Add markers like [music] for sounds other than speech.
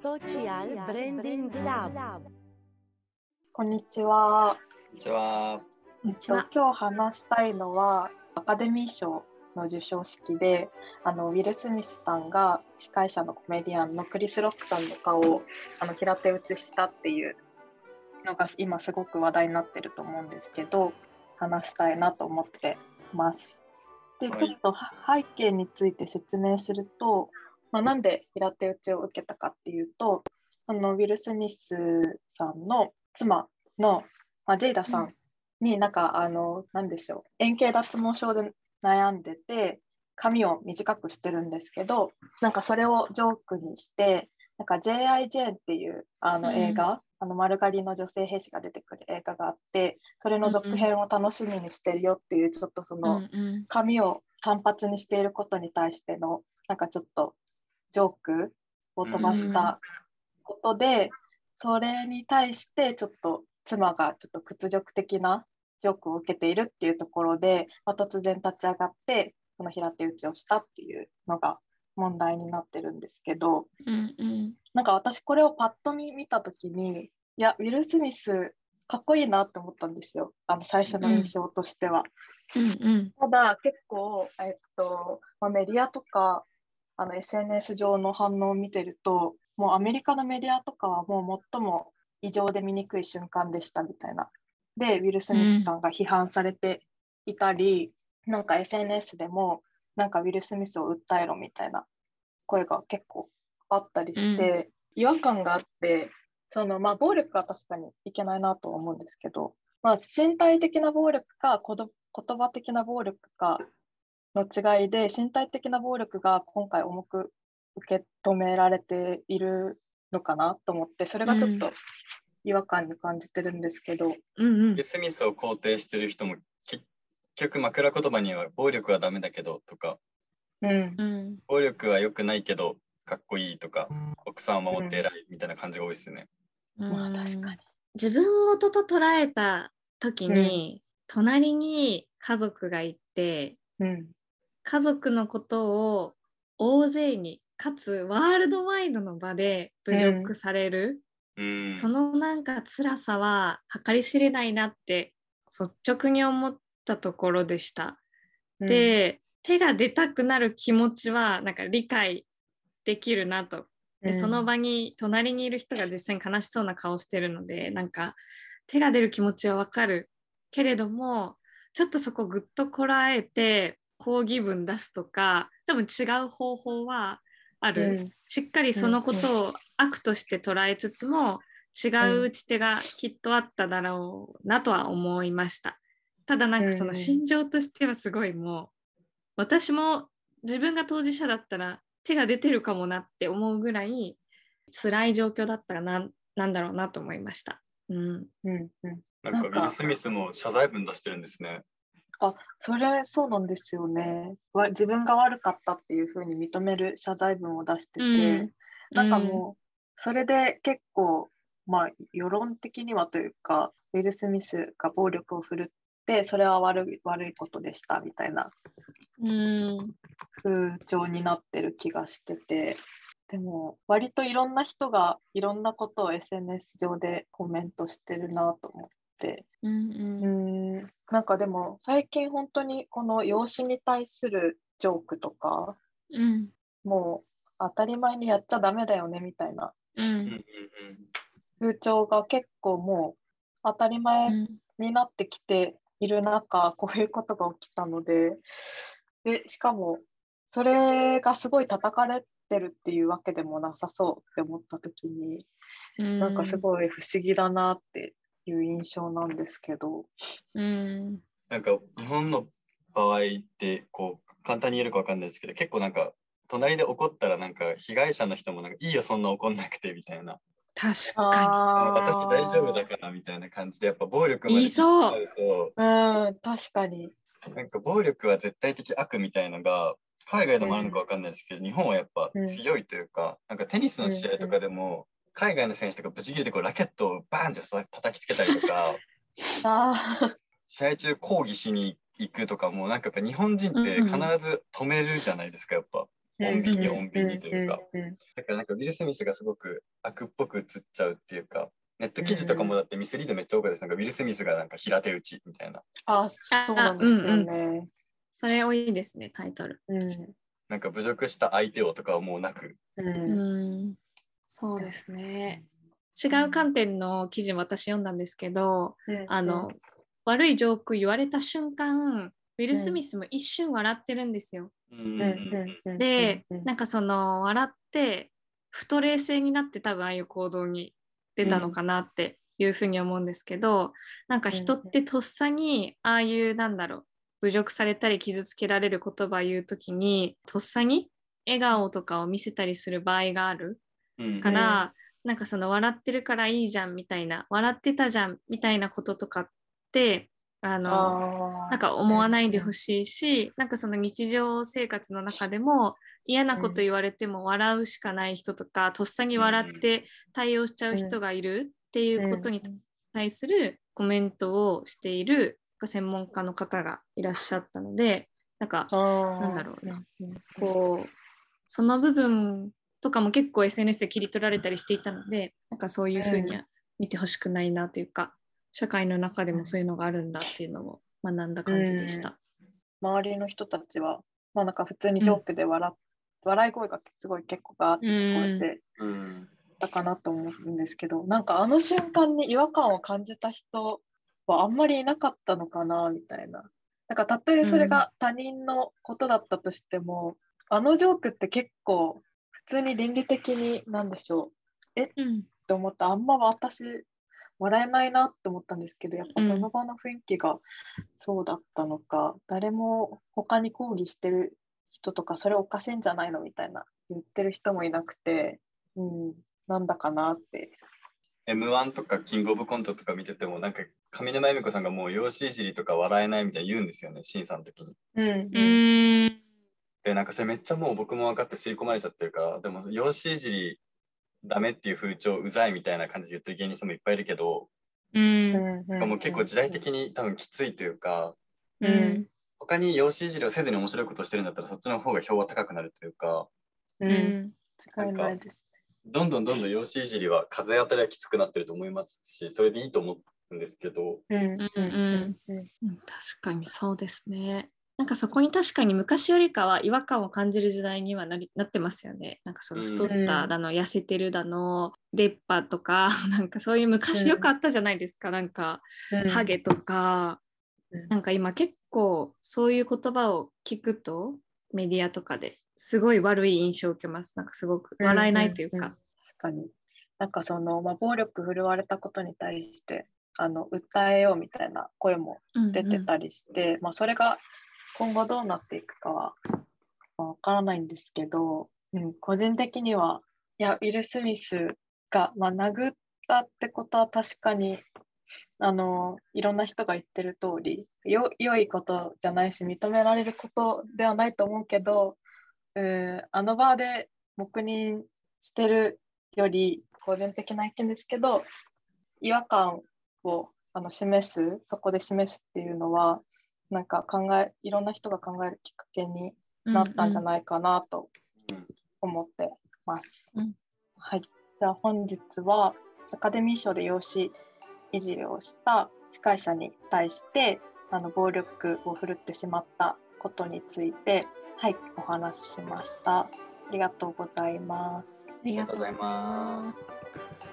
Social Branding Lab こんにちは。こんにちは。えっと今日話したいのはアカデミー賞の授賞式であのウィル・スミスさんが司会者のコメディアンのクリス・ロックさんの顔をあの平手打ちしたっていうのが今すごく話題になってると思うんですけど話したいなと思ってます。ではいちょっと背景について説明すると、まあ、なんで平手打ちを受けたかっていうとあのウィル・スミスさんの妻の、まあ、ジェイダさんになんかあのなんでしょう円形脱毛症で悩んでて髪を短くしてるんですけどなんかそれをジョークにしてなんか J.I. ジェーンっていうあのうん映画、あの丸刈りの女性兵士が出てくる映画があってそれの続編を楽しみにしてるよっていうちょっとその、うんうん髪を単発にしていることに対してのなんかちょっとジョークを飛ばしたことで、それに対してちょっと妻がちょっと屈辱的なジョークを受けているっていうところで、まあ、突然立ち上がってその平手打ちをしたっていうのが問題になってるんですけどうんうん。なんか私これをパッと見見た時にいやウィル・スミスかっこいいなって思ったんですよ。あの最初の印象としては。うん。ただ結構、えっとまあ、メディアとかあの SNS 上の反応を見てるともうアメリカのメディアとかはもう最も異常で醜い瞬間でしたみたいな。でウィル・スミスさんが批判されていたり、なんか SNS でもなんかウィル・スミスを訴えろみたいな声が結構あったりして、違和感があってそのまあ暴力は確かにいけないなとは思うんですけど、まあ、身体的な暴力か言葉的な暴力かの違いで身体的な暴力が今回重く受け止められているのかなと思ってそれがちょっと違和感に感じてるんですけど、うんうん。スミスを肯定してる人も結局枕言葉には暴力はダメだけどとか。うん。うん。暴力は良くないけどかっこいいとか奥さんを守って偉いみたいな感じが多いですね。まあ確かに。自分事と捉えた時に、隣に家族がいてうん家族のことを大勢にかつワールドワイドの場で侮辱される、うん。そのなんか辛さは計り知れないなって率直に思ったところでした。で、手が出たくなる気持ちはなんか理解できるなと。でその場に隣にいる人が実際に悲しそうな顔してるのでなんか手が出る気持ちはわかるけれどもちょっとそこぐっとこらえて抗議文出すとか多分違う方法はある、うんしっかりそのことを悪として捉えつつも違う打ち手がきっとあっただろうなとは思いました。ただなんかその心情としてはすごいもう私も自分が当事者だったら手が出てるかもなって思うぐらい辛い状況だったらなんなんだろうなと思いました。うん、うんうんなんかなんかウィル・スミスも謝罪文出してるんですね。それそうなんですよね。わ自分が悪かったっていうふうに認める謝罪文を出してて、うん。なんかもうそれで結構まあ世論的にはというかウィル・スミスが暴力を振るってそれは悪い悪いことでしたみたいな。うん風潮になってる気がしてて。でも割といろんな人がいろんなことを SNS 上でコメントしてるなと思って。うんうーんなんかでも最近本当にこの養子に対するジョークとかうん。もう当たり前にやっちゃダメだよねみたいなううん。うんん風潮が結構もう当たり前うんになってきている中こういうことが起きたのででしかもそれがすごい叩かれてるっていうわけでもなさそうって思った時にうん。なんかすごい不思議だなっていう印象なんですけど。うん。なんか日本の場合ってこう簡単に言えるかわかんないですけど結構なんか隣で怒ったらなんか被害者の人もなんかいいよそんな怒んなくてみたいな。確かあ私大丈夫だからみたいな感じでやっぱ暴力まで言いそう。ううん確かに。となんか暴力は絶対的悪みたいのが海外でもあるのかわかんないですけど、日本はやっぱ強いというか、なんかテニスの試合とかでも、海外の選手とかブチ切れてこうラケットをバーンって叩叩きつけたりとか [laughs] あ試合中抗議しに行くとかもなんかやっぱ日本人って必ず止めるじゃないですかやっぱ。穏便に穏便にというか。うんうんだからなんかウィル・スミスがすごく悪っぽく映っちゃうっていうか、ネット記事とかもだってミスリードめっちゃ多かったです。なんかウィル・スミスがなんか平手打ちみたいな。あ、そうなんですよね。それ多いですね、タイトル。うんなんか侮辱した相手をとかはもうなく。ううんん、そうですね。違う観点の記事も私読んだんですけど、あの、悪いジョーク言われた瞬間、ウィル・スミスも一瞬笑ってるんですよ。うん。うん。うん。うん。で、うん。なんかその笑って、ふと冷静になって多分ああいう行動に出たのかなっていうふうに思うんですけど、なんか人ってとっさにああいうなんだろう、侮辱されたり傷つけられる言葉を言うときに、とっさに笑顔とかを見せたりする場合があるうんから、なんかその笑ってるからいいじゃんみたいな、笑ってたじゃんみたいなこととかって、あの、なんか思わないでほしいし、なんかその日常生活の中でも嫌なこと言われても笑うしかない人とか、とっさに笑って対応しちゃう人がいるっていうことに対するコメントをしている専門家の方がいらっしゃったので、なんかなんだろうな。うんこうその部分とかも結構 SNS で切り取られたりしていたのでなんかそういうふうには見てほしくないなというか、社会の中でもそういうのがあるんだっていうのを学んだ感じでした。周りの人たちは、まあなんか普通にジョークで笑,、笑い声がすごい結構ガーって聞こえてうん。たかなと思うんですけど、なんかあの瞬間に違和感を感じた人はあんまりいなかったのかなみたいな。なんかたとえそれが他人のことだったとしても、あのジョークって結構普通に倫理的になんでしょう。うん。って思ったあんま私笑えないなって思ったんですけどやっぱその場の雰囲気がそうだったのか、誰も他に抗議してる人とかそれおかしいんじゃないのみたいな言ってる人もいなくて、うん、なんだかなって。M1 とかキングオブコントとか見ててもなんか上沼恵美子さんがもう容姿いじりとか笑えないみたいに言うんですよね審査の時に。うんうーんでなんかそれめっちゃもう僕も分かって吸い込まれちゃってるからでも容姿いじりダメっていう風潮うざいみたいな感じで言ってる芸人さんもいっぱいいるけど、うん。もう結構時代的に多分きついというかううん。ん他に容姿いじりをせずに面白いことをしてるんだったらそっちの方が票は高くなるというかううん。ないです。どんどんどんどん容姿いじりは風当たりはきつくなってると思いますしそれでいいと思うんですけど。うんうんうん。確かにそうですね。なんかそこに確かに昔よりかは違和感を感じる時代にはなりなってますよね。なんかその太っただの、痩せてるだの出っ歯とか [laughs] なんかそういう昔よくあったじゃないですか、なんかうん。ハゲとか、うん。なんか今結構そういう言葉を聞くとメディアとかですごい悪い印象を受けます。なんかすごく笑えないというか。んん。ん確かに。なんかその、まあ、暴力振るわれたことに対してあの訴えようみたいな声もうん。出てたりして、まあ、それが今後どうなっていくかはまあわからないんですけど、うん、個人的にはいやウィル・スミスが、まあ、殴ったってことは確かにあのいろんな人が言ってる通りよ良いことじゃないし認められることではないと思うけど、うん、あの場で黙認してるより個人的な意見ですけど違和感をあの示すそこで示すっていうのはなんか考えいろんな人が考えるきっかけになったんじゃないかなとうん思ってます。うんはい、では本日はアカデミー賞で養子いじりをした司会者に対してあの暴力を振るってしまったことについて、はい、お話ししました。ありがとうございます。ありがとうございます。